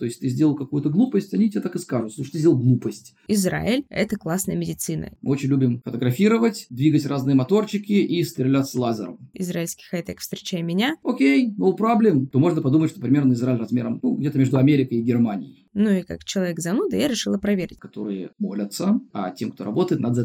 То есть ты сделал какую-то глупость, они тебе так и скажут, слушай, ты сделал глупость. Израиль – это классная медицина. Мы очень любим фотографировать, двигать разные моторчики и стрелять с лазером. Израильский хай-тек «Встречай меня». Окей, no problem. То можно подумать, что примерно Израиль размером, ну, где-то между Америкой и Германией. Ну и как человек зануда я решила проверить. Которые молятся, а тем, кто работает, надо за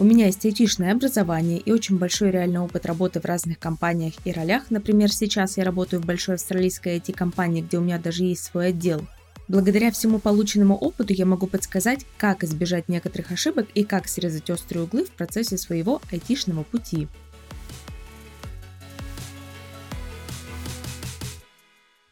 У меня есть айтишное образование и очень большой реальный опыт работы в разных компаниях и ролях. Например, сейчас я работаю в большой австралийской IT-компании, где у меня даже есть свой отдел. Благодаря всему полученному опыту я могу подсказать, как избежать некоторых ошибок и как срезать острые углы в процессе своего айтишного пути.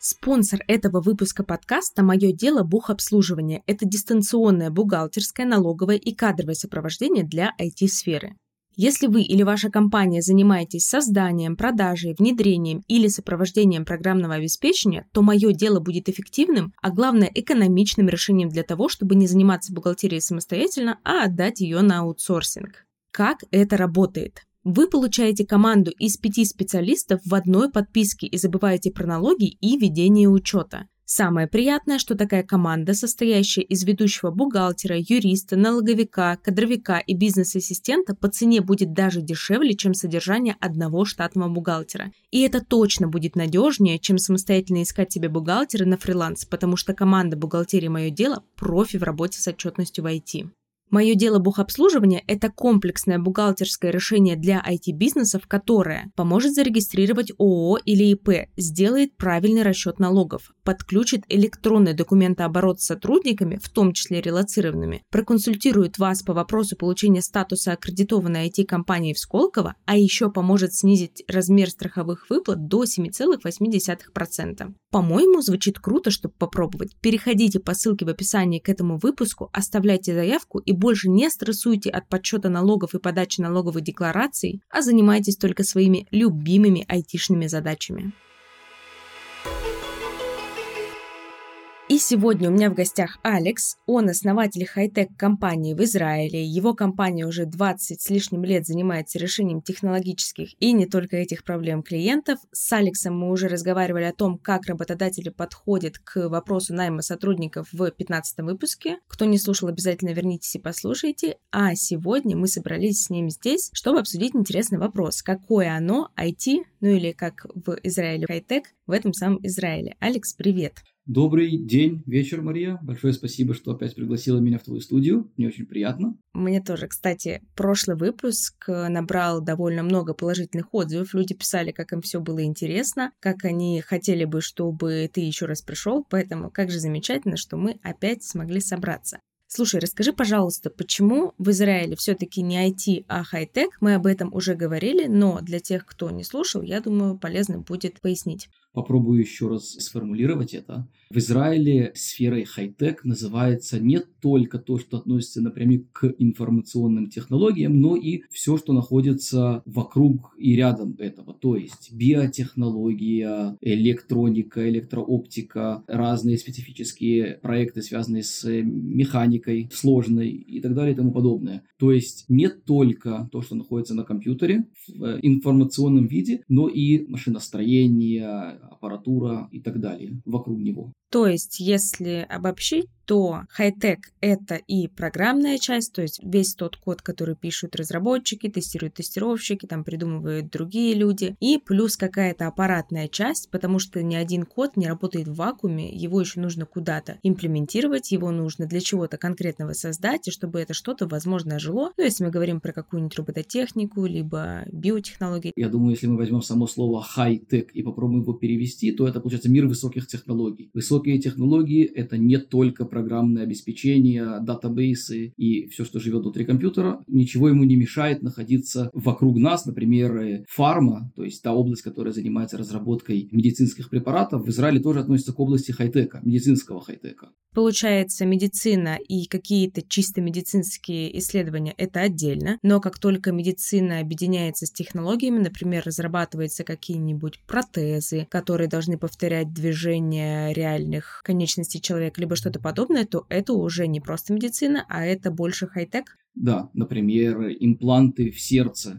Спонсор этого выпуска подкаста «Мое дело бухобслуживание» – это дистанционное бухгалтерское, налоговое и кадровое сопровождение для IT-сферы. Если вы или ваша компания занимаетесь созданием, продажей, внедрением или сопровождением программного обеспечения, то мое дело будет эффективным, а главное экономичным решением для того, чтобы не заниматься бухгалтерией самостоятельно, а отдать ее на аутсорсинг. Как это работает? Вы получаете команду из пяти специалистов в одной подписке и забываете про налоги и ведение учета. Самое приятное, что такая команда, состоящая из ведущего бухгалтера, юриста, налоговика, кадровика и бизнес-ассистента, по цене будет даже дешевле, чем содержание одного штатного бухгалтера. И это точно будет надежнее, чем самостоятельно искать себе бухгалтера на фриланс, потому что команда «Бухгалтерия. Мое дело» профи в работе с отчетностью в IT. Мое дело бухобслуживания – это комплексное бухгалтерское решение для IT-бизнесов, которое поможет зарегистрировать ООО или ИП, сделает правильный расчет налогов, подключит электронный документооборот с сотрудниками, в том числе релацированными, проконсультирует вас по вопросу получения статуса аккредитованной IT-компании в Сколково, а еще поможет снизить размер страховых выплат до 7,8%. По-моему, звучит круто, чтобы попробовать. Переходите по ссылке в описании к этому выпуску, оставляйте заявку и больше не стрессуйте от подсчета налогов и подачи налоговых деклараций, а занимайтесь только своими любимыми айтишными задачами. И сегодня у меня в гостях Алекс. Он основатель хай-тек компании в Израиле. Его компания уже 20 с лишним лет занимается решением технологических и не только этих проблем клиентов. С Алексом мы уже разговаривали о том, как работодатели подходят к вопросу найма сотрудников в 15 выпуске. Кто не слушал, обязательно вернитесь и послушайте. А сегодня мы собрались с ним здесь, чтобы обсудить интересный вопрос. Какое оно, IT, ну или как в Израиле хай-тек, в этом самом Израиле. Алекс, привет! Добрый день, вечер, Мария. Большое спасибо, что опять пригласила меня в твою студию. Мне очень приятно. Мне тоже. Кстати, прошлый выпуск э, набрал довольно много положительных отзывов. Люди писали, как им все было интересно, как они хотели бы, чтобы ты еще раз пришел. Поэтому как же замечательно, что мы опять смогли собраться. Слушай, расскажи, пожалуйста, почему в Израиле все-таки не IT, а хай-тек? Мы об этом уже говорили, но для тех, кто не слушал, я думаю, полезно будет пояснить. Попробую еще раз сформулировать это. В Израиле сферой хай-тек называется не только то, что относится напрямую к информационным технологиям, но и все, что находится вокруг и рядом этого. То есть биотехнология, электроника, электрооптика, разные специфические проекты, связанные с механикой сложной и так далее и тому подобное. То есть не только то, что находится на компьютере в информационном виде, но и машиностроение, аппаратура и так далее вокруг него. То есть, если обобщить, то хай-тек — это и программная часть, то есть весь тот код, который пишут разработчики, тестируют тестировщики, там придумывают другие люди, и плюс какая-то аппаратная часть, потому что ни один код не работает в вакууме, его еще нужно куда-то имплементировать, его нужно для чего-то конкретного создать, и чтобы это что-то, возможно, жило. Ну, если мы говорим про какую-нибудь робототехнику, либо биотехнологии. Я думаю, если мы возьмем само слово хай-тек и попробуем его перевести, то это получается мир высоких технологий. Высокие Высокие технологии — это не только программное обеспечение, датабейсы и все, что живет внутри компьютера. Ничего ему не мешает находиться вокруг нас, например, фарма, то есть та область, которая занимается разработкой медицинских препаратов, в Израиле тоже относится к области хай-тека, медицинского хай-тека. Получается, медицина и какие-то чисто медицинские исследования — это отдельно, но как только медицина объединяется с технологиями, например, разрабатываются какие-нибудь протезы, которые должны повторять движения реальных конечностей человека, либо что-то подобное, то это уже не просто медицина, а это больше хай-тек? Да, например, импланты в сердце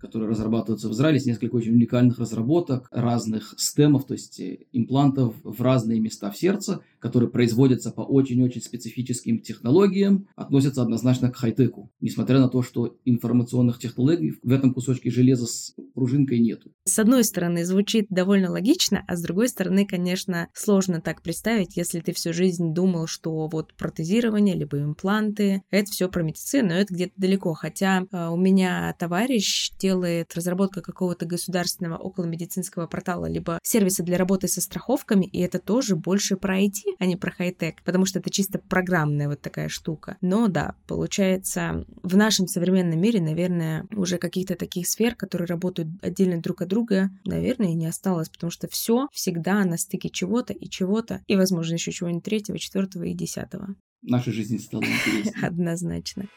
которые разрабатываются в Израиле, есть несколько очень уникальных разработок разных стемов, то есть имплантов в разные места в сердце, которые производятся по очень-очень специфическим технологиям, относятся однозначно к хай-теку, несмотря на то, что информационных технологий в этом кусочке железа с пружинкой нету. С одной стороны, звучит довольно логично, а с другой стороны, конечно, сложно так представить, если ты всю жизнь думал, что вот протезирование, либо импланты, это все про медицину, но это где-то далеко. Хотя э, у меня товарищ делает разработка какого-то государственного околомедицинского портала, либо сервиса для работы со страховками, и это тоже больше про IT, а не про хай-тек, потому что это чисто программная вот такая штука. Но да, получается, в нашем современном мире, наверное, уже каких-то таких сфер, которые работают отдельно друг от друга, наверное, и не осталось, потому что все всегда на стыке чего-то и чего-то, и, возможно, еще чего-нибудь третьего, четвертого и десятого. Наша жизнь стала интереснее. Однозначно.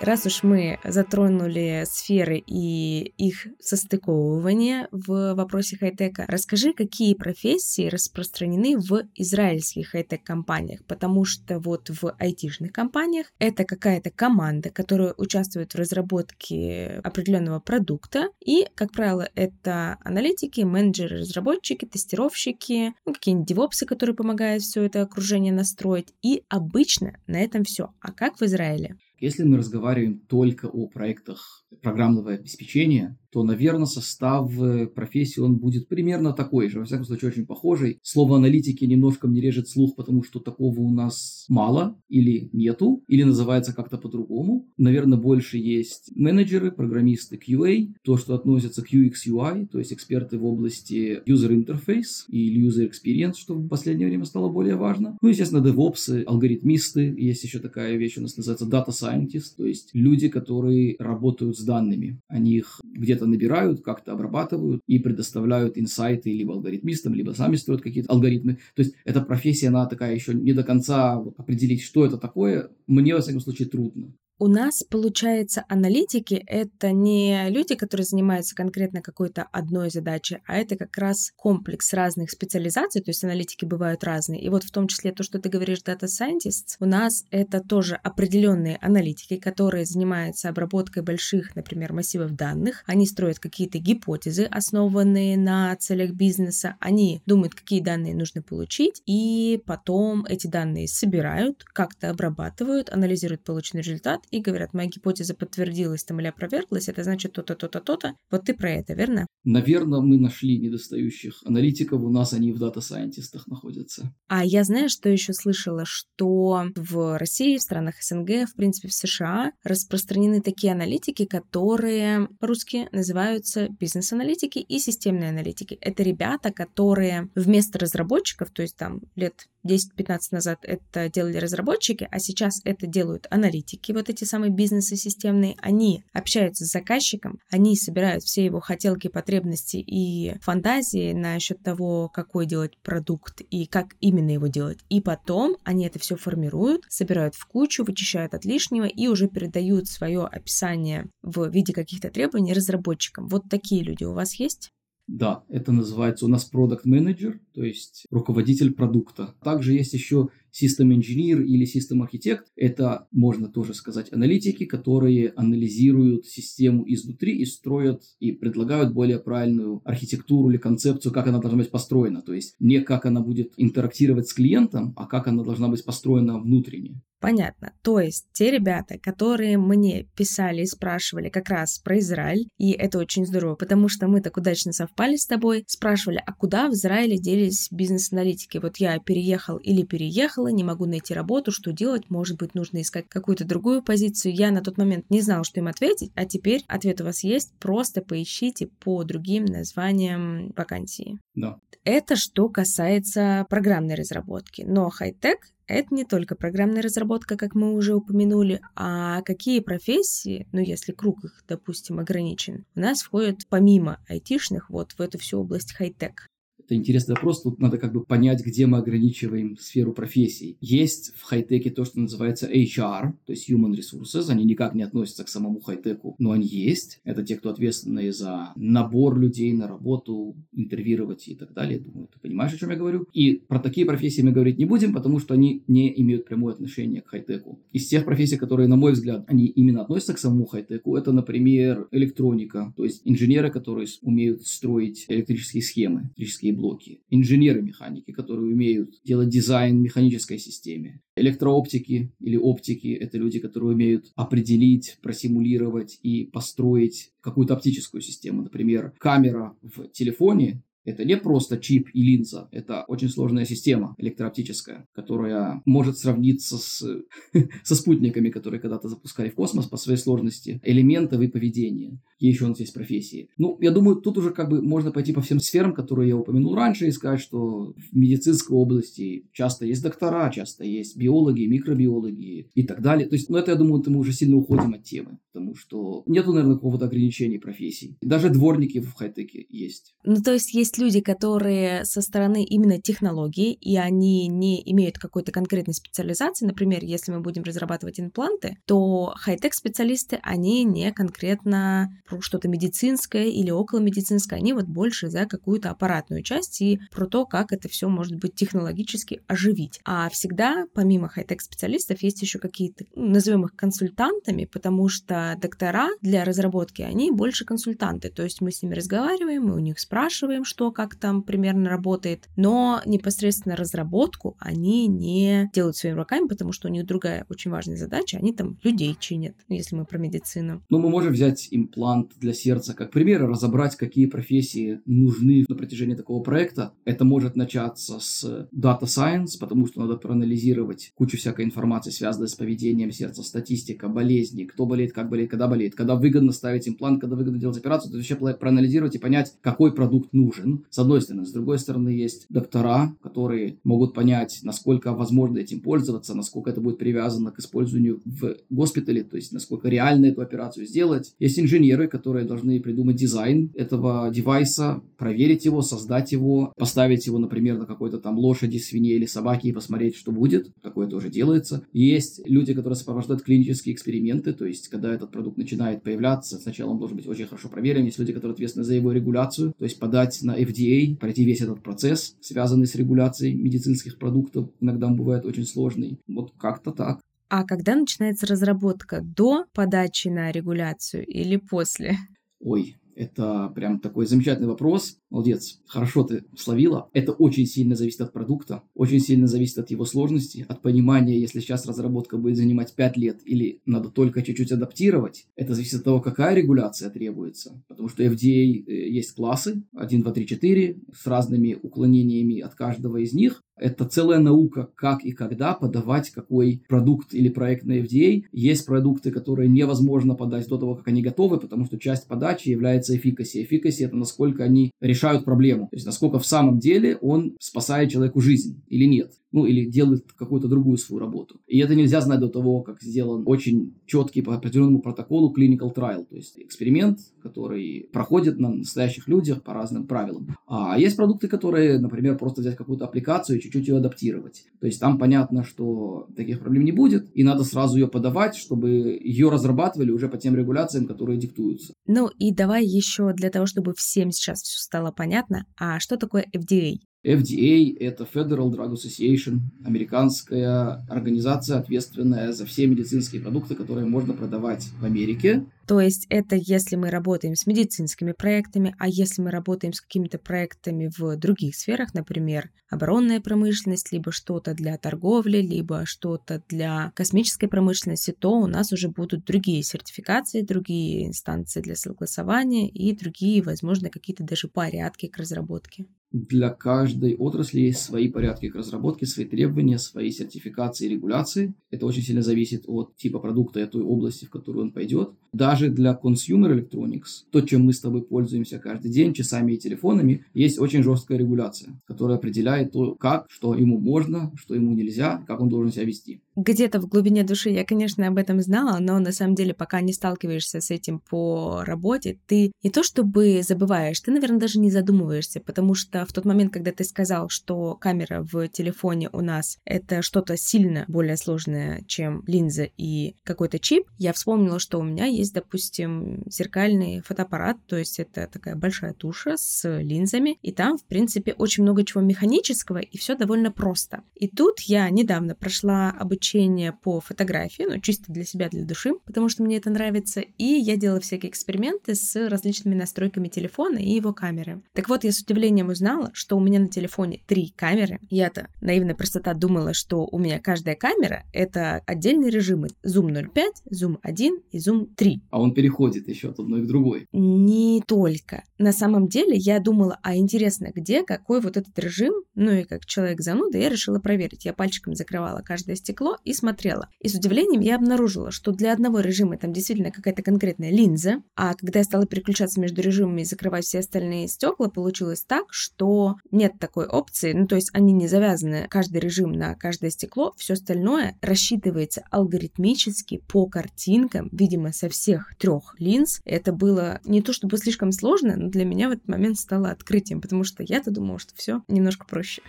Раз уж мы затронули сферы и их состыковывание в вопросе хай-тека, расскажи, какие профессии распространены в израильских хай-тек компаниях, потому что вот в айтишных компаниях это какая-то команда, которая участвует в разработке определенного продукта, и, как правило, это аналитики, менеджеры, разработчики, тестировщики, ну, какие-нибудь девопсы, которые помогают все это окружение настроить, и обычно на этом все. А как в Израиле? Если мы разговариваем только о проектах программного обеспечения, то, наверное, состав э, профессии он будет примерно такой же, во всяком случае очень похожий. Слово аналитики немножко мне режет слух, потому что такого у нас мало или нету, или называется как-то по-другому. Наверное, больше есть менеджеры, программисты QA, то, что относится к UX UI, то есть эксперты в области user interface и user experience, что в последнее время стало более важно. Ну, естественно, DevOps, алгоритмисты, есть еще такая вещь у нас называется data scientist, то есть люди, которые работают с данными. Они их где-то набирают, как-то обрабатывают и предоставляют инсайты либо алгоритмистам, либо сами строят какие-то алгоритмы. То есть эта профессия, она такая еще не до конца определить, что это такое, мне, во всяком случае, трудно. У нас, получается, аналитики — это не люди, которые занимаются конкретно какой-то одной задачей, а это как раз комплекс разных специализаций, то есть аналитики бывают разные. И вот в том числе то, что ты говоришь Data Scientists, у нас это тоже определенные аналитики, которые занимаются обработкой больших, например, массивов данных. Они строят какие-то гипотезы, основанные на целях бизнеса. Они думают, какие данные нужно получить, и потом эти данные собирают, как-то обрабатывают, анализируют полученный результат и говорят, моя гипотеза подтвердилась там или опроверглась, это значит то-то, то-то, то-то. Вот ты про это, верно? Наверное, мы нашли недостающих аналитиков, у нас они в дата-сайентистах находятся. А я знаю, что еще слышала, что в России, в странах СНГ, в принципе, в США распространены такие аналитики, которые по-русски называются бизнес-аналитики и системные аналитики. Это ребята, которые вместо разработчиков, то есть там лет 10-15 назад это делали разработчики, а сейчас это делают аналитики, вот эти самые бизнесы системные, они общаются с заказчиком, они собирают все его хотелки, потребности и фантазии насчет того, какой делать продукт и как именно его делать. И потом они это все формируют, собирают в кучу, вычищают от лишнего и уже передают свое описание в виде каких-то требований разработчикам. Вот такие люди у вас есть? Да, это называется у нас продукт менеджер, то есть руководитель продукта. Также есть еще System Engineer или System Architect – это, можно тоже сказать, аналитики, которые анализируют систему изнутри и строят и предлагают более правильную архитектуру или концепцию, как она должна быть построена. То есть не как она будет интерактировать с клиентом, а как она должна быть построена внутренне. Понятно. То есть те ребята, которые мне писали и спрашивали как раз про Израиль, и это очень здорово, потому что мы так удачно совпали с тобой, спрашивали, а куда в Израиле делись обратились бизнес-аналитики. Вот я переехал или переехала, не могу найти работу, что делать? Может быть, нужно искать какую-то другую позицию. Я на тот момент не знала, что им ответить, а теперь ответ у вас есть. Просто поищите по другим названиям вакансии. Да. Это что касается программной разработки. Но хай-тек это не только программная разработка, как мы уже упомянули, а какие профессии, ну если круг их, допустим, ограничен, у нас входят помимо айтишных вот в эту всю область хай-тек. Это интересный вопрос. Тут надо как бы понять, где мы ограничиваем сферу профессий. Есть в хай-теке то, что называется HR, то есть Human Resources. Они никак не относятся к самому хай-теку, но они есть. Это те, кто ответственны за набор людей на работу, интервьюировать и так далее. Думаю, ты понимаешь, о чем я говорю. И про такие профессии мы говорить не будем, потому что они не имеют прямое отношение к хай-теку. Из тех профессий, которые, на мой взгляд, они именно относятся к самому хай-теку, это, например, электроника, то есть инженеры, которые умеют строить электрические схемы, электрические блоки, инженеры-механики, которые умеют делать дизайн механической системе, электрооптики или оптики – это люди, которые умеют определить, просимулировать и построить какую-то оптическую систему. Например, камера в телефоне это не просто чип и линза, это очень сложная система электрооптическая, которая может сравниться с, со спутниками, которые когда-то запускали в космос по своей сложности элементов и поведения. Какие еще у нас есть профессии? Ну, я думаю, тут уже как бы можно пойти по всем сферам, которые я упомянул раньше, и сказать, что в медицинской области часто есть доктора, часто есть биологи, микробиологи и так далее. То есть, ну, это, я думаю, мы уже сильно уходим от темы, потому что нету, наверное, какого-то ограничения профессий. Даже дворники в хай-теке есть. Ну, то есть, есть люди, которые со стороны именно технологии, и они не имеют какой-то конкретной специализации. Например, если мы будем разрабатывать импланты, то хай-тек специалисты, они не конкретно про что-то медицинское или околомедицинское, они вот больше за какую-то аппаратную часть и про то, как это все может быть технологически оживить. А всегда, помимо хай-тек специалистов, есть еще какие-то, назовем их консультантами, потому что доктора для разработки, они больше консультанты, то есть мы с ними разговариваем, мы у них спрашиваем, что, как там примерно работает, но непосредственно разработку они не делают своими руками, потому что у них другая очень важная задача, они там людей чинят, если мы про медицину. Ну, мы можем взять имплант для сердца как пример и разобрать, какие профессии нужны на протяжении такого проекта. Это может начаться с Data Science, потому что надо проанализировать кучу всякой информации, связанной с поведением сердца, статистика, болезни, кто болеет, как болеет, когда болеет, когда выгодно ставить имплант, когда выгодно делать операцию, то есть вообще проанализировать и понять, какой продукт нужен с одной стороны. С другой стороны, есть доктора, которые могут понять, насколько возможно этим пользоваться, насколько это будет привязано к использованию в госпитале, то есть насколько реально эту операцию сделать. Есть инженеры, которые должны придумать дизайн этого девайса, проверить его, создать его, поставить его, например, на какой-то там лошади, свиньи или собаки и посмотреть, что будет. Такое тоже делается. Есть люди, которые сопровождают клинические эксперименты, то есть когда этот продукт начинает появляться, сначала он должен быть очень хорошо проверен. Есть люди, которые ответственны за его регуляцию, то есть подать на FDA пройти весь этот процесс, связанный с регуляцией медицинских продуктов, иногда он бывает очень сложный. Вот как-то так. А когда начинается разработка? До подачи на регуляцию или после? Ой, это прям такой замечательный вопрос. Молодец, хорошо ты словила. Это очень сильно зависит от продукта, очень сильно зависит от его сложности, от понимания, если сейчас разработка будет занимать 5 лет или надо только чуть-чуть адаптировать. Это зависит от того, какая регуляция требуется. Потому что FDA э, есть классы 1, 2, 3, 4 с разными уклонениями от каждого из них. Это целая наука, как и когда подавать какой продукт или проект на FDA. Есть продукты, которые невозможно подать до того, как они готовы, потому что часть подачи является эффикаси. Эффикаси – это насколько они решают проблему. То есть, насколько в самом деле он спасает человеку жизнь или нет ну или делает какую-то другую свою работу. И это нельзя знать до того, как сделан очень четкий по определенному протоколу clinical trial, то есть эксперимент, который проходит на настоящих людях по разным правилам. А есть продукты, которые, например, просто взять какую-то аппликацию и чуть-чуть ее адаптировать. То есть там понятно, что таких проблем не будет, и надо сразу ее подавать, чтобы ее разрабатывали уже по тем регуляциям, которые диктуются. Ну и давай еще для того, чтобы всем сейчас все стало понятно, а что такое FDA? FDA – это Federal Drug Association, американская организация, ответственная за все медицинские продукты, которые можно продавать в Америке. То есть это если мы работаем с медицинскими проектами, а если мы работаем с какими-то проектами в других сферах, например, оборонная промышленность, либо что-то для торговли, либо что-то для космической промышленности, то у нас уже будут другие сертификации, другие инстанции для согласования и другие, возможно, какие-то даже порядки к разработке. Для каждой отрасли есть свои порядки к разработке, свои требования, свои сертификации и регуляции. Это очень сильно зависит от типа продукта и той области, в которую он пойдет. Даже для consumer electronics, то, чем мы с тобой пользуемся каждый день, часами и телефонами, есть очень жесткая регуляция, которая определяет то, как, что ему можно, что ему нельзя, как он должен себя вести. Где-то в глубине души я, конечно, об этом знала, но на самом деле, пока не сталкиваешься с этим по работе, ты не то чтобы забываешь, ты, наверное, даже не задумываешься, потому что в тот момент, когда ты сказал, что камера в телефоне у нас это что-то сильно более сложное, чем линза и какой-то чип, я вспомнила, что у меня есть, допустим, зеркальный фотоаппарат, то есть это такая большая туша с линзами, и там, в принципе, очень много чего механического, и все довольно просто. И тут я недавно прошла обучение по фотографии, ну, чисто для себя, для души, потому что мне это нравится, и я делала всякие эксперименты с различными настройками телефона и его камеры. Так вот, я с удивлением узнала, что у меня на телефоне три камеры. Я-то наивная простота думала, что у меня каждая камера — это отдельные режимы. Zoom 0.5, Zoom 1 и Zoom 3. А он переходит еще от одной к другой. Не только. На самом деле я думала, а интересно, где какой вот этот режим? Ну и как человек зануда, я решила проверить. Я пальчиком закрывала каждое стекло и смотрела. И с удивлением я обнаружила, что для одного режима там действительно какая-то конкретная линза, а когда я стала переключаться между режимами и закрывать все остальные стекла, получилось так, что нет такой опции, ну то есть они не завязаны, каждый режим на каждое стекло, все остальное рассчитывается алгоритмически по картинкам, видимо, со всех трех линз. Это было не то чтобы слишком сложно, но для меня в этот момент стало открытием, потому что я-то думала, что все немножко проще.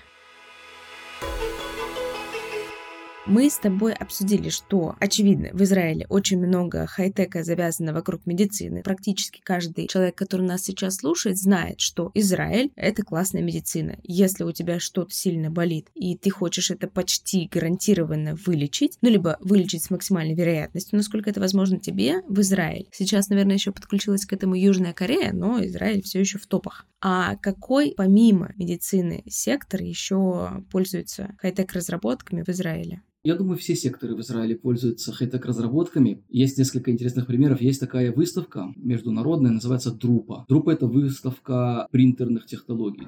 Мы с тобой обсудили, что, очевидно, в Израиле очень много хай-тека завязано вокруг медицины. Практически каждый человек, который нас сейчас слушает, знает, что Израиль — это классная медицина. Если у тебя что-то сильно болит, и ты хочешь это почти гарантированно вылечить, ну, либо вылечить с максимальной вероятностью, насколько это возможно тебе, в Израиль. Сейчас, наверное, еще подключилась к этому Южная Корея, но Израиль все еще в топах. А какой, помимо медицины, сектор еще пользуется хай-тек разработками в Израиле? Я думаю, все секторы в Израиле пользуются хай-тек разработками. Есть несколько интересных примеров. Есть такая выставка международная, называется Друпа. Друпа это выставка принтерных технологий.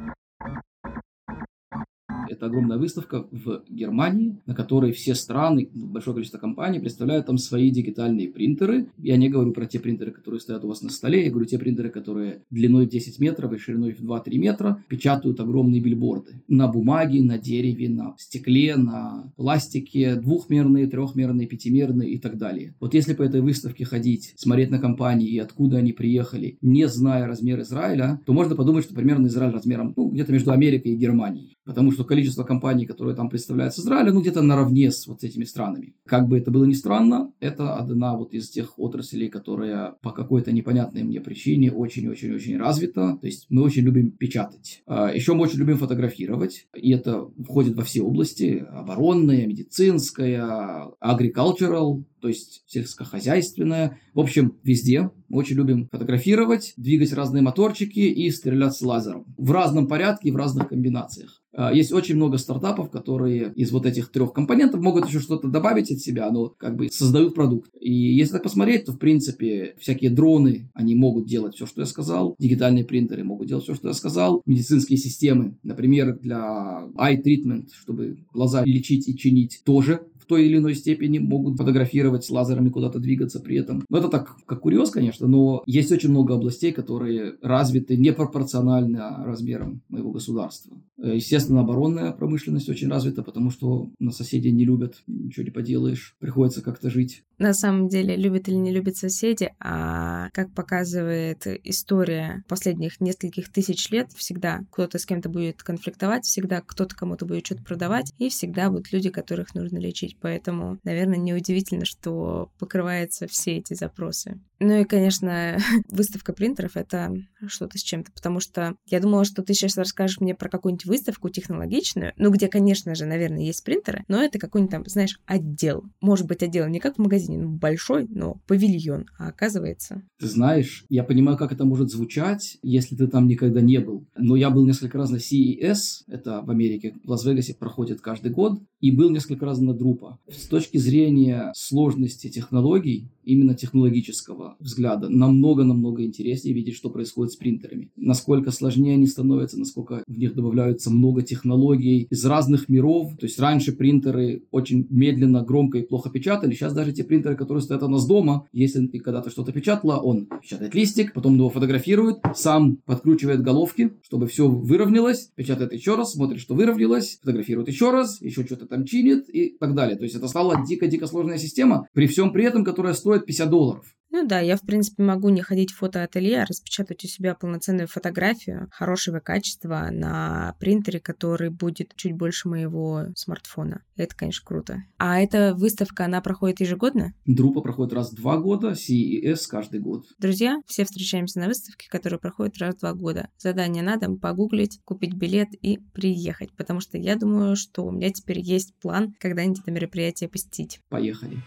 Это огромная выставка в Германии, на которой все страны, большое количество компаний представляют там свои дигитальные принтеры. Я не говорю про те принтеры, которые стоят у вас на столе, я говорю те принтеры, которые длиной 10 метров и шириной в 2-3 метра печатают огромные билборды на бумаге, на дереве, на стекле, на пластике, двухмерные, трехмерные, пятимерные и так далее. Вот если по этой выставке ходить, смотреть на компании и откуда они приехали, не зная размер Израиля, то можно подумать, что примерно Израиль размером ну, где-то между Америкой и Германией. Потому что количество компаний, которые там представляют Израиля, ну где-то наравне с вот этими странами. Как бы это было ни странно, это одна вот из тех отраслей, которая по какой-то непонятной мне причине очень-очень-очень развита. То есть мы очень любим печатать. А, Еще мы очень любим фотографировать, и это входит во все области. Оборонная, медицинская, agricultural, то есть сельскохозяйственная. В общем, везде мы очень любим фотографировать, двигать разные моторчики и стрелять с лазером. В разном порядке в разных комбинациях. А, есть очень много стартапов, которые из вот этих трех компонентов могут еще что-то добавить от себя, но как бы создают продукт. И если так посмотреть, то в принципе всякие дроны, они могут делать все, что я сказал, дигитальные принтеры могут делать все, что я сказал, медицинские системы, например, для eye treatment, чтобы глаза лечить и чинить, тоже той или иной степени могут фотографировать с лазерами, куда-то двигаться при этом. Но это так, как курьез, конечно, но есть очень много областей, которые развиты непропорционально размерам моего государства. Э, естественно, оборонная промышленность очень развита, потому что на соседей не любят, ничего не поделаешь, приходится как-то жить. На самом деле, любят или не любят соседи, а как показывает история последних нескольких тысяч лет, всегда кто-то с кем-то будет конфликтовать, всегда кто-то кому-то будет что-то продавать, и всегда будут люди, которых нужно лечить. Поэтому, наверное, неудивительно, что покрываются все эти запросы. Ну и, конечно, выставка принтеров — это что-то с чем-то, потому что я думала, что ты сейчас расскажешь мне про какую-нибудь выставку технологичную, ну, где, конечно же, наверное, есть принтеры, но это какой-нибудь там, знаешь, отдел. Может быть, отдел не как в магазине, ну, большой, но павильон, а оказывается... Ты знаешь, я понимаю, как это может звучать, если ты там никогда не был. Но я был несколько раз на CES, это в Америке, в Лас-Вегасе проходит каждый год, и был несколько раз на Друпа. С точки зрения сложности технологий, именно технологического взгляда. Намного-намного интереснее видеть, что происходит с принтерами. Насколько сложнее они становятся, насколько в них добавляются много технологий из разных миров. То есть раньше принтеры очень медленно, громко и плохо печатали. Сейчас даже те принтеры, которые стоят у нас дома, если ты когда-то что-то печатала, он печатает листик, потом его фотографирует, сам подкручивает головки, чтобы все выровнялось, печатает еще раз, смотрит, что выровнялось, фотографирует еще раз, еще что-то там чинит и так далее. То есть это стала дико-дико сложная система, при всем при этом, которая стоит 50 долларов. Ну да, я, в принципе, могу не ходить в фотоателье, а распечатать у себя полноценную фотографию хорошего качества на принтере, который будет чуть больше моего смартфона. Это, конечно, круто. А эта выставка, она проходит ежегодно? Друпа проходит раз в два года, CES каждый год. Друзья, все встречаемся на выставке, которая проходит раз в два года. Задание надо погуглить, купить билет и приехать, потому что я думаю, что у меня теперь есть план когда-нибудь это мероприятие посетить. Поехали.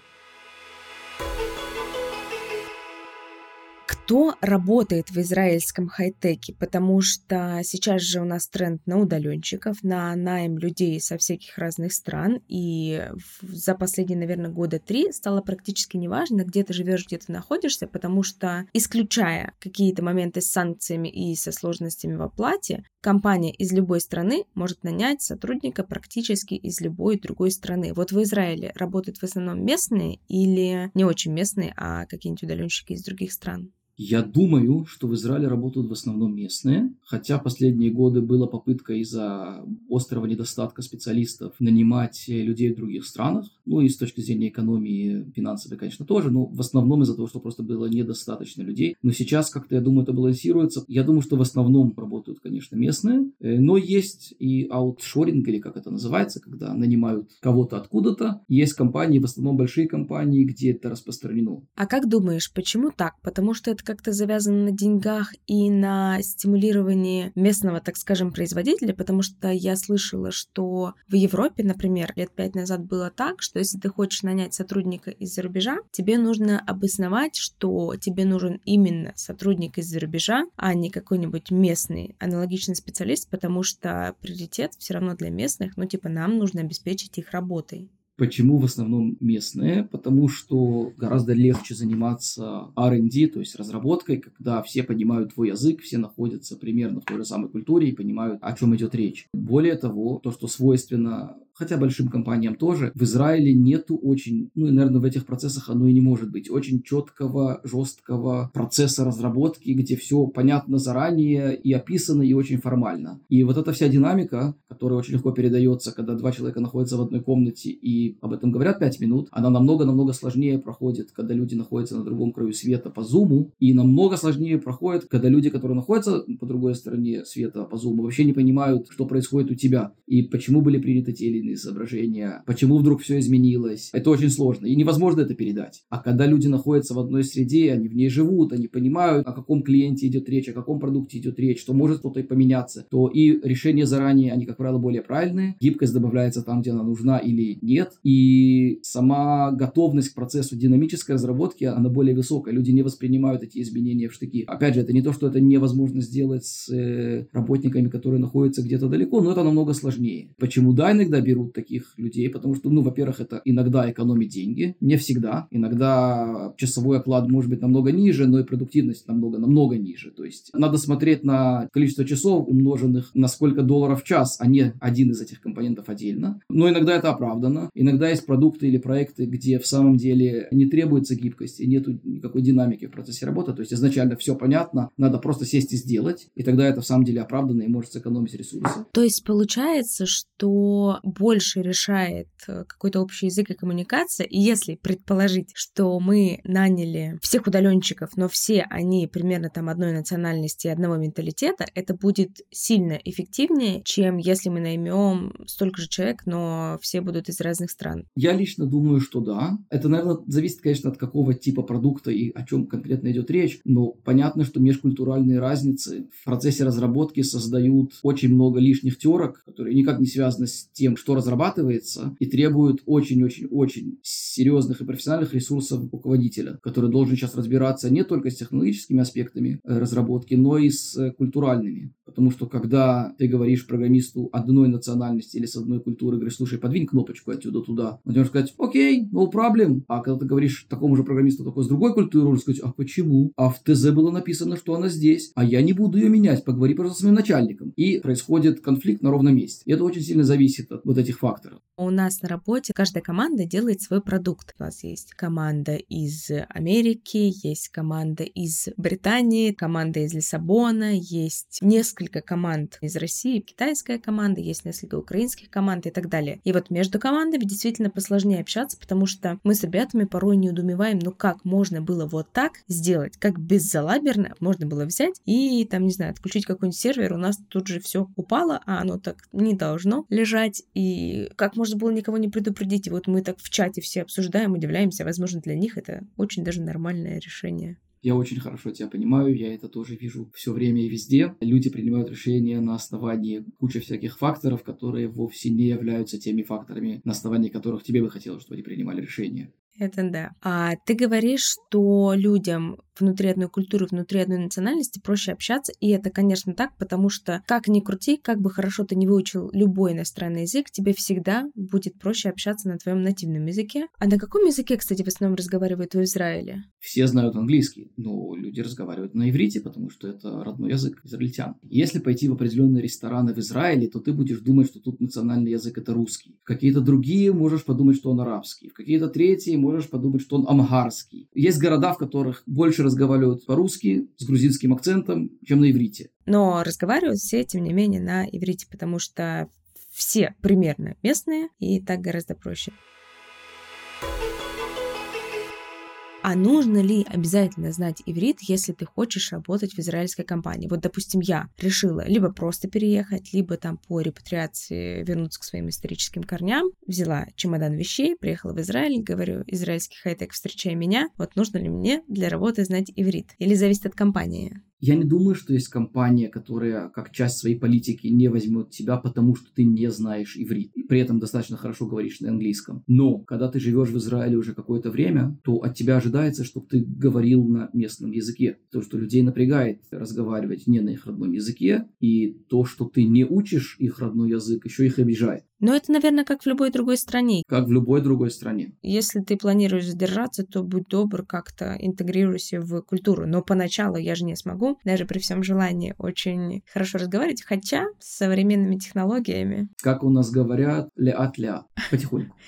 Кто работает в израильском хай-теке, потому что сейчас же у нас тренд на удаленщиков, на найм людей со всяких разных стран, и за последние, наверное, года три стало практически неважно, где ты живешь, где ты находишься, потому что, исключая какие-то моменты с санкциями и со сложностями в оплате, компания из любой страны может нанять сотрудника практически из любой другой страны. Вот в Израиле работают в основном местные или не очень местные, а какие-нибудь удаленщики из других стран? Я думаю, что в Израиле работают в основном местные, хотя последние годы была попытка из-за острого недостатка специалистов нанимать людей в других странах. Ну и с точки зрения экономии финансовой, конечно, тоже, но в основном из-за того, что просто было недостаточно людей. Но сейчас как-то, я думаю, это балансируется. Я думаю, что в основном работают, конечно, местные, э, но есть и аутшоринг, или как это называется, когда нанимают кого-то откуда-то. Есть компании, в основном большие компании, где это распространено. А как думаешь, почему так? Потому что это как-то завязано на деньгах и на стимулировании местного, так скажем, производителя, потому что я слышала, что в Европе, например, лет пять назад было так, что если ты хочешь нанять сотрудника из-за рубежа, тебе нужно обосновать, что тебе нужен именно сотрудник из-за рубежа, а не какой-нибудь местный аналогичный специалист, потому что приоритет все равно для местных, ну типа нам нужно обеспечить их работой. Почему в основном местные? Потому что гораздо легче заниматься R&D, то есть разработкой, когда все понимают твой язык, все находятся примерно в той же самой культуре и понимают, о чем идет речь. Более того, то, что свойственно хотя большим компаниям тоже, в Израиле нету очень, ну и, наверное, в этих процессах оно и не может быть, очень четкого, жесткого процесса разработки, где все понятно заранее и описано, и очень формально. И вот эта вся динамика, которая очень легко передается, когда два человека находятся в одной комнате и об этом говорят пять минут, она намного-намного сложнее проходит, когда люди находятся на другом краю света по зуму, и намного сложнее проходит, когда люди, которые находятся по другой стороне света по зуму, вообще не понимают, что происходит у тебя, и почему были приняты те или иные соображения, почему вдруг все изменилось. Это очень сложно, и невозможно это передать. А когда люди находятся в одной среде, они в ней живут, они понимают, о каком клиенте идет речь, о каком продукте идет речь, что может что-то и поменяться, то и решения заранее, они, как правило, более правильные, гибкость добавляется там, где она нужна или нет, и сама готовность к процессу динамической разработки, она более высокая. Люди не воспринимают эти изменения в штыки. Опять же, это не то, что это невозможно сделать с э, работниками, которые находятся где-то далеко, но это намного сложнее. Почему да, иногда берут берут таких людей, потому что, ну, во-первых, это иногда экономит деньги, не всегда. Иногда часовой оклад может быть намного ниже, но и продуктивность намного-намного ниже. То есть надо смотреть на количество часов, умноженных на сколько долларов в час, а не один из этих компонентов отдельно. Но иногда это оправдано. Иногда есть продукты или проекты, где в самом деле не требуется гибкости, нет никакой динамики в процессе работы. То есть изначально все понятно, надо просто сесть и сделать, и тогда это в самом деле оправдано и может сэкономить ресурсы. То есть получается, что больше решает э, какой-то общий язык и коммуникация. И если предположить, что мы наняли всех удаленщиков, но все они примерно там одной национальности и одного менталитета, это будет сильно эффективнее, чем если мы наймем столько же человек, но все будут из разных стран. Я лично думаю, что да. Это, наверное, зависит, конечно, от какого типа продукта и о чем конкретно идет речь. Но понятно, что межкультуральные разницы в процессе разработки создают очень много лишних терок, которые никак не связаны с тем, что что разрабатывается и требует очень-очень-очень серьезных и профессиональных ресурсов руководителя, который должен сейчас разбираться не только с технологическими аспектами э, разработки, но и с э, культуральными. Потому что когда ты говоришь программисту одной национальности или с одной культуры, говоришь, слушай, подвинь кнопочку отсюда туда, он может сказать, окей, no problem. А когда ты говоришь такому же программисту только с другой культуры, он сказать, а почему? А в ТЗ было написано, что она здесь, а я не буду ее менять, поговори, просто с моим начальником. И происходит конфликт на ровном месте. И это очень сильно зависит от вот этих факторов. У нас на работе каждая команда делает свой продукт. У нас есть команда из Америки, есть команда из Британии, команда из Лиссабона, есть несколько команд из России, китайская команда, есть несколько украинских команд и так далее. И вот между командами действительно посложнее общаться, потому что мы с ребятами порой не удумеваем, ну как можно было вот так сделать, как беззалаберно можно было взять и там, не знаю, отключить какой-нибудь сервер, у нас тут же все упало, а оно так не должно лежать, и как можно было никого не предупредить, и вот мы так в чате все обсуждаем, удивляемся, возможно, для них это очень даже нормальное решение. Я очень хорошо тебя понимаю, я это тоже вижу все время и везде. Люди принимают решения на основании кучи всяких факторов, которые вовсе не являются теми факторами, на основании которых тебе бы хотелось, чтобы они принимали решения. Это да. А ты говоришь, что людям внутри одной культуры, внутри одной национальности проще общаться, и это, конечно, так, потому что как ни крути, как бы хорошо ты не выучил любой иностранный язык, тебе всегда будет проще общаться на твоем нативном языке. А на каком языке, кстати, в основном разговаривают в Израиле? Все знают английский, но люди разговаривают на иврите, потому что это родной язык израильтян. Если пойти в определенные рестораны в Израиле, то ты будешь думать, что тут национальный язык это русский. В какие-то другие можешь подумать, что он арабский. В какие-то третьи можешь подумать, что он амгарский. Есть города, в которых больше разговаривают по-русски с грузинским акцентом, чем на иврите. Но разговаривают все, тем не менее, на иврите, потому что все примерно местные, и так гораздо проще. А нужно ли обязательно знать иврит, если ты хочешь работать в израильской компании? Вот, допустим, я решила либо просто переехать, либо там по репатриации вернуться к своим историческим корням. Взяла чемодан вещей, приехала в Израиль, говорю, израильский хай-тек, встречай меня. Вот нужно ли мне для работы знать иврит? Или зависит от компании? Я не думаю, что есть компания, которая как часть своей политики не возьмет тебя, потому что ты не знаешь иврит. И при этом достаточно хорошо говоришь на английском. Но когда ты живешь в Израиле уже какое-то время, то от тебя ожидается, чтобы ты говорил на местном языке. То, что людей напрягает разговаривать не на их родном языке, и то, что ты не учишь их родной язык, еще их обижает. Но это, наверное, как в любой другой стране. Как в любой другой стране. Если ты планируешь задержаться, то будь добр, как-то интегрируйся в культуру. Но поначалу я же не смогу, даже при всем желании, очень хорошо разговаривать, хотя с современными технологиями. Как у нас говорят, ля-от-ля, потихоньку.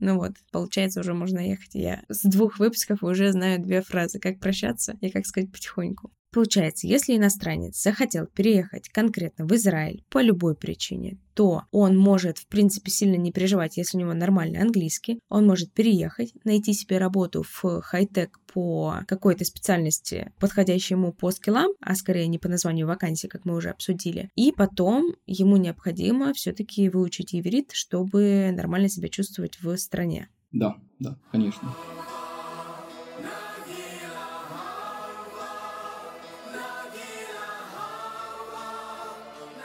Ну вот, получается, уже можно ехать. Я с двух выпусков уже знаю две фразы. Как прощаться и как сказать потихоньку. Получается, если иностранец захотел переехать конкретно в Израиль по любой причине, то он может, в принципе, сильно не переживать, если у него нормальный английский. Он может переехать, найти себе работу в хай-тек по какой-то специальности, подходящей ему по скиллам, а скорее не по названию вакансии, как мы уже обсудили. И потом ему необходимо все-таки выучить иврит, чтобы нормально себя чувствовать в стране. Да, да, конечно.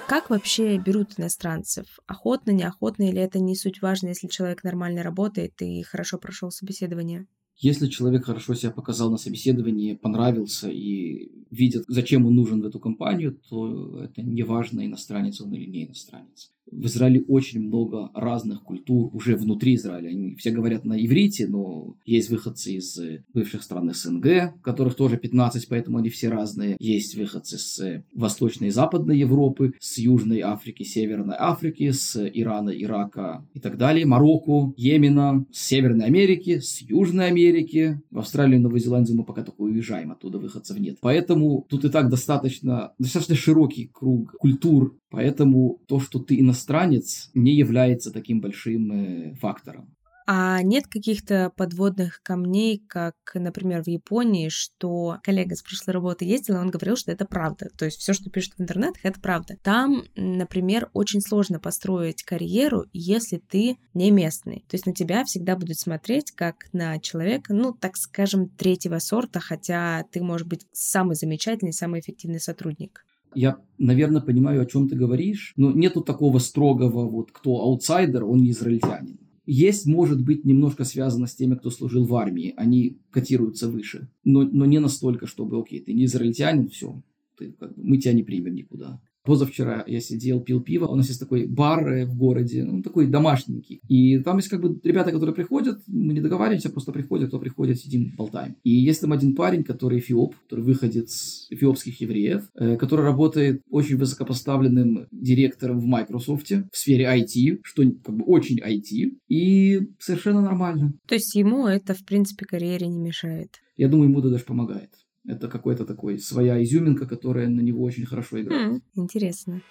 Как вообще берут иностранцев? Охотно, неохотно или это не суть важно, если человек нормально работает и хорошо прошел собеседование? Если человек хорошо себя показал на собеседовании, понравился и видят, зачем он нужен в эту компанию, то это не важно, иностранец он или не иностранец в Израиле очень много разных культур уже внутри Израиля. Они все говорят на иврите, но есть выходцы из бывших стран СНГ, которых тоже 15, поэтому они все разные. Есть выходцы с Восточной и Западной Европы, с Южной Африки, Северной Африки, с Ирана, Ирака и так далее, Марокко, Йемена, с Северной Америки, с Южной Америки. В Австралию и Новую Зеландию мы пока только уезжаем, оттуда выходцев нет. Поэтому тут и так достаточно, достаточно широкий круг культур, поэтому то, что ты иностранный иностранец не является таким большим э, фактором. А нет каких-то подводных камней, как, например, в Японии, что коллега с прошлой работы ездил, и он говорил, что это правда. То есть все, что пишут в интернетах, это правда. Там, например, очень сложно построить карьеру, если ты не местный. То есть на тебя всегда будут смотреть как на человека, ну, так скажем, третьего сорта, хотя ты, может быть, самый замечательный, самый эффективный сотрудник. Я, наверное, понимаю, о чем ты говоришь, но нету такого строгого, вот кто аутсайдер, он не израильтянин. Есть, может быть, немножко связано с теми, кто служил в армии. Они котируются выше. Но, но не настолько, чтобы, окей, ты не израильтянин, все, ты, как бы, мы тебя не примем никуда. Позавчера я сидел, пил пиво. У нас есть такой бар э, в городе, ну, такой домашненький. И там есть как бы ребята, которые приходят, мы не договариваемся, просто приходят, кто приходит, сидим, болтаем. И есть там один парень, который эфиоп, который выходит с эфиопских евреев, э, который работает очень высокопоставленным директором в Microsoft в сфере IT, что как бы очень IT, и совершенно нормально. То есть ему это, в принципе, карьере не мешает? Я думаю, ему это даже помогает. Это какой-то такой своя изюминка, которая на него очень хорошо играет. Mm, интересно.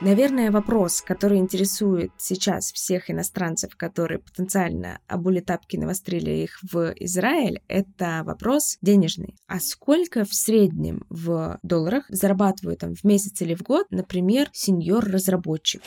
Наверное, вопрос, который интересует сейчас всех иностранцев, которые потенциально обули тапки навострили их в Израиль, это вопрос денежный. А сколько в среднем в долларах зарабатывают там в месяц или в год, например, сеньор-разработчик?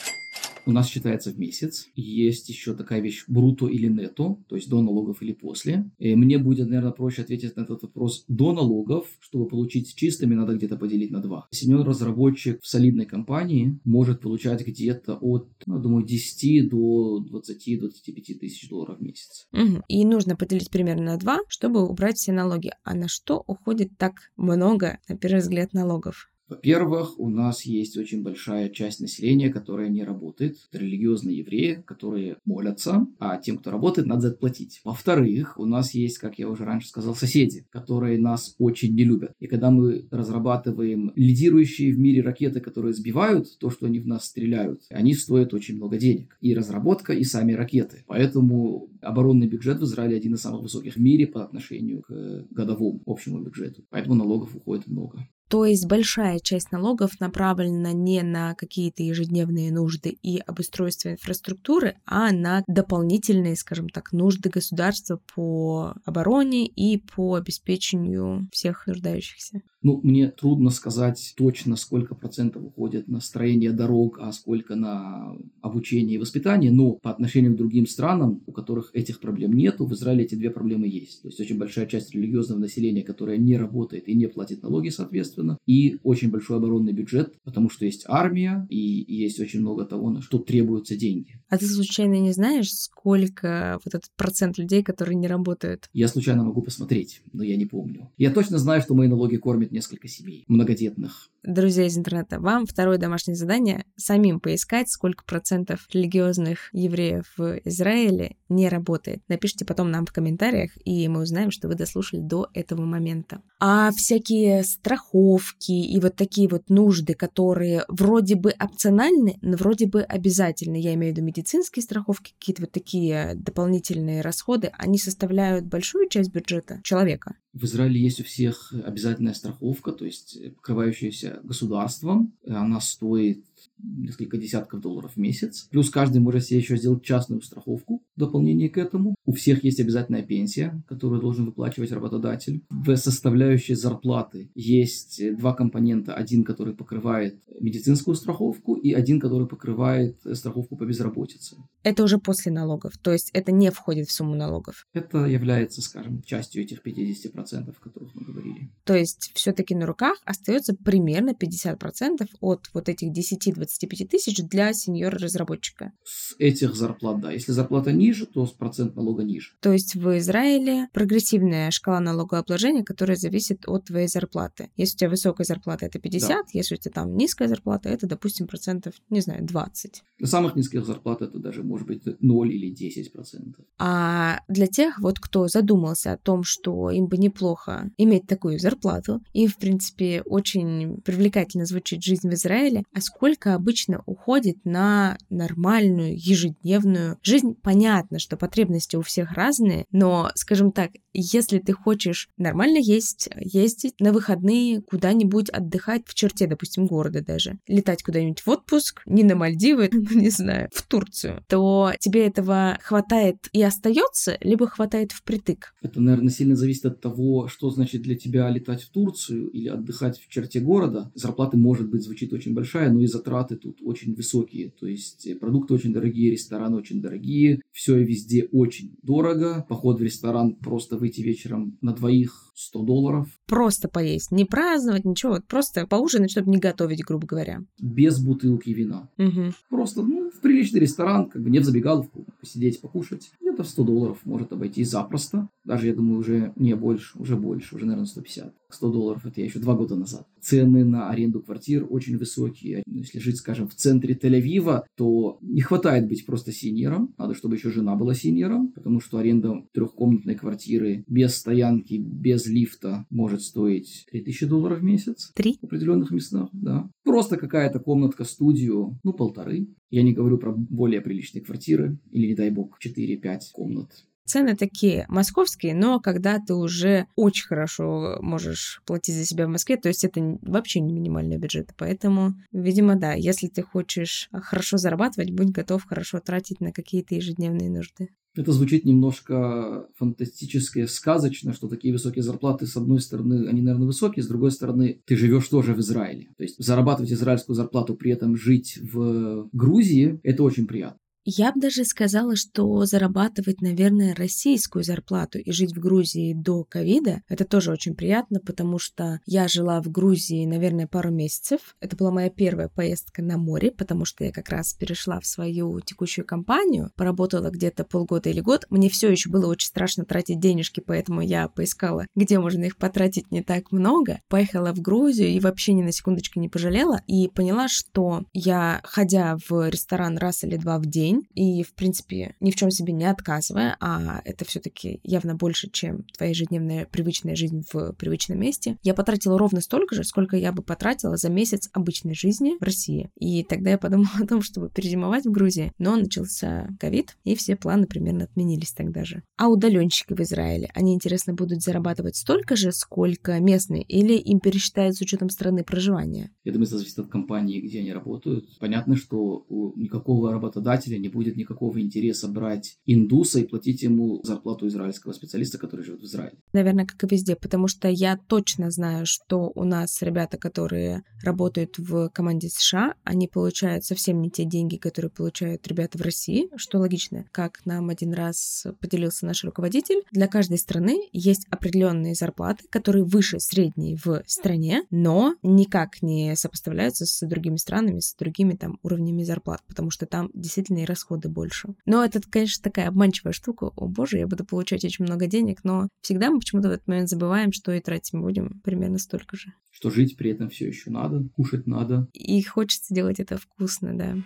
У нас считается в месяц. Есть еще такая вещь бруто или нетто, то есть до налогов или после. И мне будет, наверное, проще ответить на этот вопрос до налогов, чтобы получить чистыми, надо где-то поделить на два. Сеньор-разработчик в солидной компании может получать где-то от, ну, думаю, 10 до 20-25 тысяч долларов в месяц. Угу. И нужно поделить примерно на два, чтобы убрать все налоги. А на что уходит так много, на первый взгляд, налогов? Во-первых, у нас есть очень большая часть населения, которая не работает. Это религиозные евреи, которые молятся, а тем, кто работает, надо заплатить. Во-вторых, у нас есть, как я уже раньше сказал, соседи, которые нас очень не любят. И когда мы разрабатываем лидирующие в мире ракеты, которые сбивают то, что они в нас стреляют, они стоят очень много денег. И разработка, и сами ракеты. Поэтому оборонный бюджет в Израиле один из самых высоких в мире по отношению к годовому общему бюджету. Поэтому налогов уходит много. То есть большая часть налогов направлена не на какие-то ежедневные нужды и обустройство инфраструктуры, а на дополнительные, скажем так, нужды государства по обороне и по обеспечению всех нуждающихся. Ну, мне трудно сказать точно, сколько процентов уходит на строение дорог, а сколько на обучение и воспитание, но по отношению к другим странам, у которых этих проблем нет, в Израиле эти две проблемы есть. То есть очень большая часть религиозного населения, которая не работает и не платит налоги, соответственно, и очень большой оборонный бюджет, потому что есть армия и есть очень много того, на что требуются деньги. А ты случайно не знаешь, сколько вот этот процент людей, которые не работают? Я случайно могу посмотреть, но я не помню. Я точно знаю, что мои налоги кормят несколько семей многодетных. Друзья из интернета, вам второе домашнее задание — самим поискать, сколько процентов религиозных евреев в Израиле не работает. Напишите потом нам в комментариях, и мы узнаем, что вы дослушали до этого момента. А всякие страховки и вот такие вот нужды, которые вроде бы опциональны, но вроде бы обязательны, я имею в виду медицинские страховки, какие-то вот такие дополнительные расходы, они составляют большую часть бюджета человека. В Израиле есть у всех обязательная страховка, то есть покрывающаяся государством. Она стоит несколько десятков долларов в месяц. Плюс каждый может себе еще сделать частную страховку в дополнение к этому. У всех есть обязательная пенсия, которую должен выплачивать работодатель. В составляющей зарплаты есть два компонента. Один, который покрывает медицинскую страховку, и один, который покрывает страховку по безработице. Это уже после налогов, то есть это не входит в сумму налогов. Это является, скажем, частью этих 50%, о которых мы говорили. То есть все-таки на руках остается примерно 50% от вот этих 10-20 25 тысяч для сеньора-разработчика. С этих зарплат, да. Если зарплата ниже, то с процент налога ниже. То есть в Израиле прогрессивная шкала налогообложения, которая зависит от твоей зарплаты. Если у тебя высокая зарплата, это 50, да. если у тебя там низкая зарплата, это, допустим, процентов, не знаю, 20. На самых низких зарплат это даже может быть 0 или 10 процентов. А для тех, вот кто задумался о том, что им бы неплохо иметь такую зарплату, и, в принципе, очень привлекательно звучит жизнь в Израиле, а сколько обычно уходит на нормальную ежедневную жизнь. Понятно, что потребности у всех разные, но, скажем так, если ты хочешь нормально есть, ездить на выходные куда-нибудь отдыхать в черте, допустим, города даже, летать куда-нибудь в отпуск, не на Мальдивы, ну, не знаю, в Турцию, то тебе этого хватает и остается, либо хватает впритык. Это, наверное, сильно зависит от того, что значит для тебя летать в Турцию или отдыхать в черте города. Зарплаты, может быть, звучит очень большая, но и затраты затраты тут очень высокие. То есть э, продукты очень дорогие, рестораны очень дорогие, все и везде очень дорого. Поход в ресторан, просто выйти вечером на двоих 100 долларов. Просто поесть, не праздновать, ничего, вот просто поужинать, чтобы не готовить, грубо говоря. Без бутылки вина. Угу. Просто, ну, в приличный ресторан, как бы не в забегаловку, посидеть, покушать. Где-то 100 долларов может обойтись запросто. Даже, я думаю, уже не больше, уже больше, уже, наверное, 150. 100 долларов это я еще два года назад. Цены на аренду квартир очень высокие. Если жить, скажем, в центре Тель-Авива, то не хватает быть просто синьором. Надо, чтобы еще жена была синьором, потому что аренда трехкомнатной квартиры без стоянки, без лифта может стоить 3000 долларов в месяц. Три? В определенных местах, да. Просто какая-то комнатка, студию, ну, полторы. Я не говорю про более приличные квартиры, или, не дай бог, 4-5 комнат. Цены такие московские, но когда ты уже очень хорошо можешь платить за себя в Москве, то есть это вообще не минимальный бюджет. Поэтому, видимо, да, если ты хочешь хорошо зарабатывать, будь готов хорошо тратить на какие-то ежедневные нужды. Это звучит немножко фантастически, сказочно, что такие высокие зарплаты, с одной стороны, они, наверное, высокие, с другой стороны, ты живешь тоже в Израиле. То есть зарабатывать израильскую зарплату, при этом жить в Грузии, это очень приятно. Я бы даже сказала, что зарабатывать, наверное, российскую зарплату и жить в Грузии до ковида, это тоже очень приятно, потому что я жила в Грузии, наверное, пару месяцев. Это была моя первая поездка на море, потому что я как раз перешла в свою текущую компанию, поработала где-то полгода или год. Мне все еще было очень страшно тратить денежки, поэтому я поискала, где можно их потратить не так много. Поехала в Грузию и вообще ни на секундочку не пожалела, и поняла, что я, ходя в ресторан раз или два в день, день, и, в принципе, ни в чем себе не отказывая, а это все-таки явно больше, чем твоя ежедневная привычная жизнь в привычном месте, я потратила ровно столько же, сколько я бы потратила за месяц обычной жизни в России. И тогда я подумала о том, чтобы перезимовать в Грузии, но начался ковид, и все планы примерно отменились тогда же. А удаленщики в Израиле, они, интересно, будут зарабатывать столько же, сколько местные, или им пересчитают с учетом страны проживания? Я думаю, это зависит от компании, где они работают. Понятно, что у никакого работодателя не будет никакого интереса брать индуса и платить ему зарплату израильского специалиста, который живет в Израиле. Наверное, как и везде, потому что я точно знаю, что у нас ребята, которые работают в команде США, они получают совсем не те деньги, которые получают ребята в России, что логично. Как нам один раз поделился наш руководитель, для каждой страны есть определенные зарплаты, которые выше средней в стране, но никак не сопоставляются с другими странами, с другими там уровнями зарплат, потому что там действительно расходы больше. Но это, конечно, такая обманчивая штука. О боже, я буду получать очень много денег, но всегда мы почему-то в этот момент забываем, что и тратить мы будем примерно столько же. Что жить при этом все еще надо, кушать надо. И хочется делать это вкусно, да.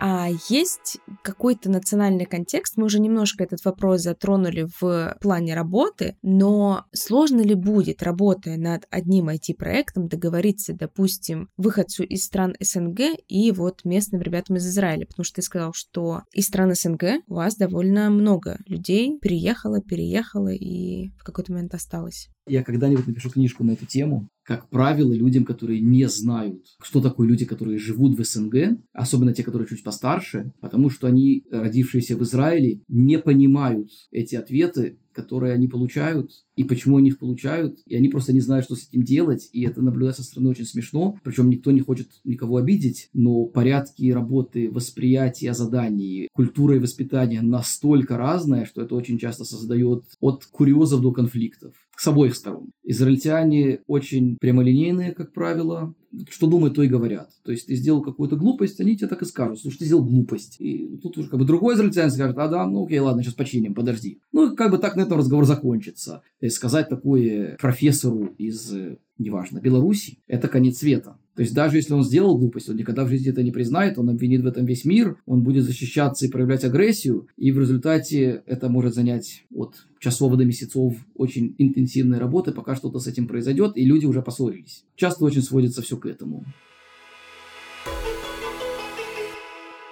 А есть какой-то национальный контекст? Мы уже немножко этот вопрос затронули в плане работы, но сложно ли будет, работая над одним IT-проектом, договориться, допустим, выходцу из стран СНГ и вот местным ребятам из Израиля? Потому что ты сказал, что из стран СНГ у вас довольно много людей приехало, переехало и в какой-то момент осталось. Я когда-нибудь напишу книжку на эту тему. Как правило, людям, которые не знают, что такое люди, которые живут в СНГ, особенно те, которые чуть постарше, потому что они, родившиеся в Израиле, не понимают эти ответы, которые они получают, и почему они их получают, и они просто не знают, что с этим делать, и это наблюдать со стороны очень смешно, причем никто не хочет никого обидеть, но порядки работы, восприятия заданий, культура и воспитание настолько разное, что это очень часто создает от курьезов до конфликтов с обоих сторон. Израильтяне очень прямолинейные, как правило, что думают, то и говорят. То есть ты сделал какую-то глупость, они тебе так и скажут, слушай, ты сделал глупость. И тут уже как бы другой израильтянин скажет, а да, ну окей, ладно, сейчас починим, подожди. Ну, как бы так на этом разговор закончится. Сказать такое профессору из, неважно, Беларуси, это конец света. То есть даже если он сделал глупость, он никогда в жизни это не признает, он обвинит в этом весь мир, он будет защищаться и проявлять агрессию, и в результате это может занять от часов до месяцев очень интенсивной работы, пока что-то с этим произойдет, и люди уже поссорились. Часто очень сводится все к этому.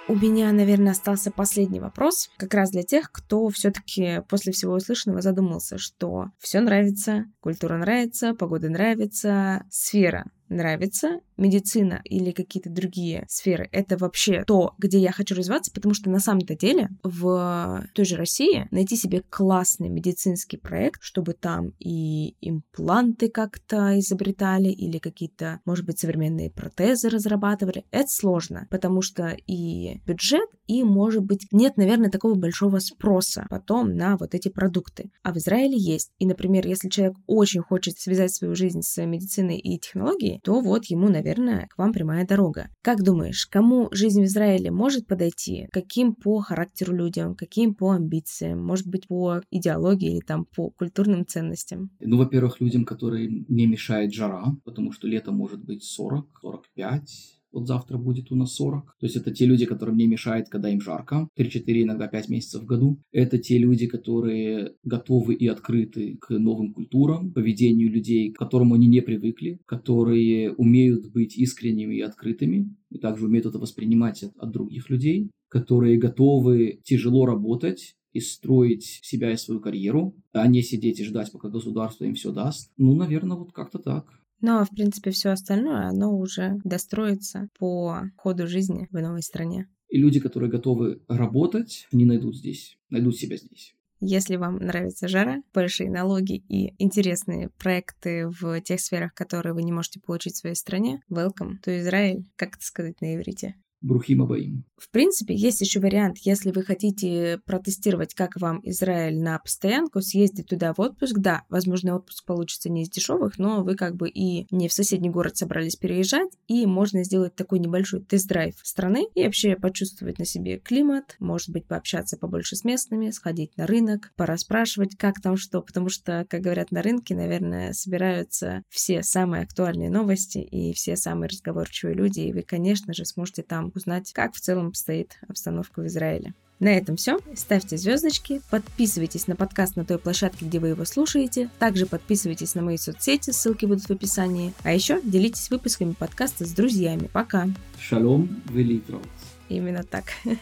У меня, наверное, остался последний вопрос, как раз для тех, кто все-таки после всего услышанного задумался, что все нравится, культура нравится, погода нравится, сфера нравится медицина или какие-то другие сферы, это вообще то, где я хочу развиваться, потому что на самом-то деле в той же России найти себе классный медицинский проект, чтобы там и импланты как-то изобретали или какие-то, может быть, современные протезы разрабатывали, это сложно, потому что и бюджет, и, может быть, нет, наверное, такого большого спроса потом на вот эти продукты. А в Израиле есть. И, например, если человек очень хочет связать свою жизнь с медициной и технологией, то вот ему, наверное, к вам прямая дорога. Как думаешь, кому жизнь в Израиле может подойти? Каким по характеру людям, каким по амбициям, может быть, по идеологии или там по культурным ценностям? Ну, во-первых, людям, которые не мешает жара, потому что лето может быть 40, 45, вот завтра будет у нас 40. То есть это те люди, которым не мешает, когда им жарко. 3-4, иногда 5 месяцев в году. Это те люди, которые готовы и открыты к новым культурам, поведению людей, к которому они не привыкли, которые умеют быть искренними и открытыми, и также умеют это воспринимать от, от других людей, которые готовы тяжело работать, и строить себя и свою карьеру, а не сидеть и ждать, пока государство им все даст. Ну, наверное, вот как-то так. Но, в принципе, все остальное, оно уже достроится по ходу жизни в новой стране. И люди, которые готовы работать, не найдут здесь, найдут себя здесь. Если вам нравится жара, большие налоги и интересные проекты в тех сферах, которые вы не можете получить в своей стране, welcome to Израиль, как это сказать на иврите. Брухим Абаим. В принципе, есть еще вариант, если вы хотите протестировать, как вам Израиль на постоянку, съездить туда в отпуск. Да, возможно, отпуск получится не из дешевых, но вы как бы и не в соседний город собрались переезжать, и можно сделать такой небольшой тест-драйв страны и вообще почувствовать на себе климат, может быть, пообщаться побольше с местными, сходить на рынок, пораспрашивать, как там что, потому что, как говорят на рынке, наверное, собираются все самые актуальные новости и все самые разговорчивые люди, и вы, конечно же, сможете там узнать, как в целом стоит обстановка в Израиле. На этом все. Ставьте звездочки, подписывайтесь на подкаст на той площадке, где вы его слушаете. Также подписывайтесь на мои соцсети, ссылки будут в описании. А еще делитесь выпусками подкаста с друзьями. Пока. Шалом, велитрот. Именно так.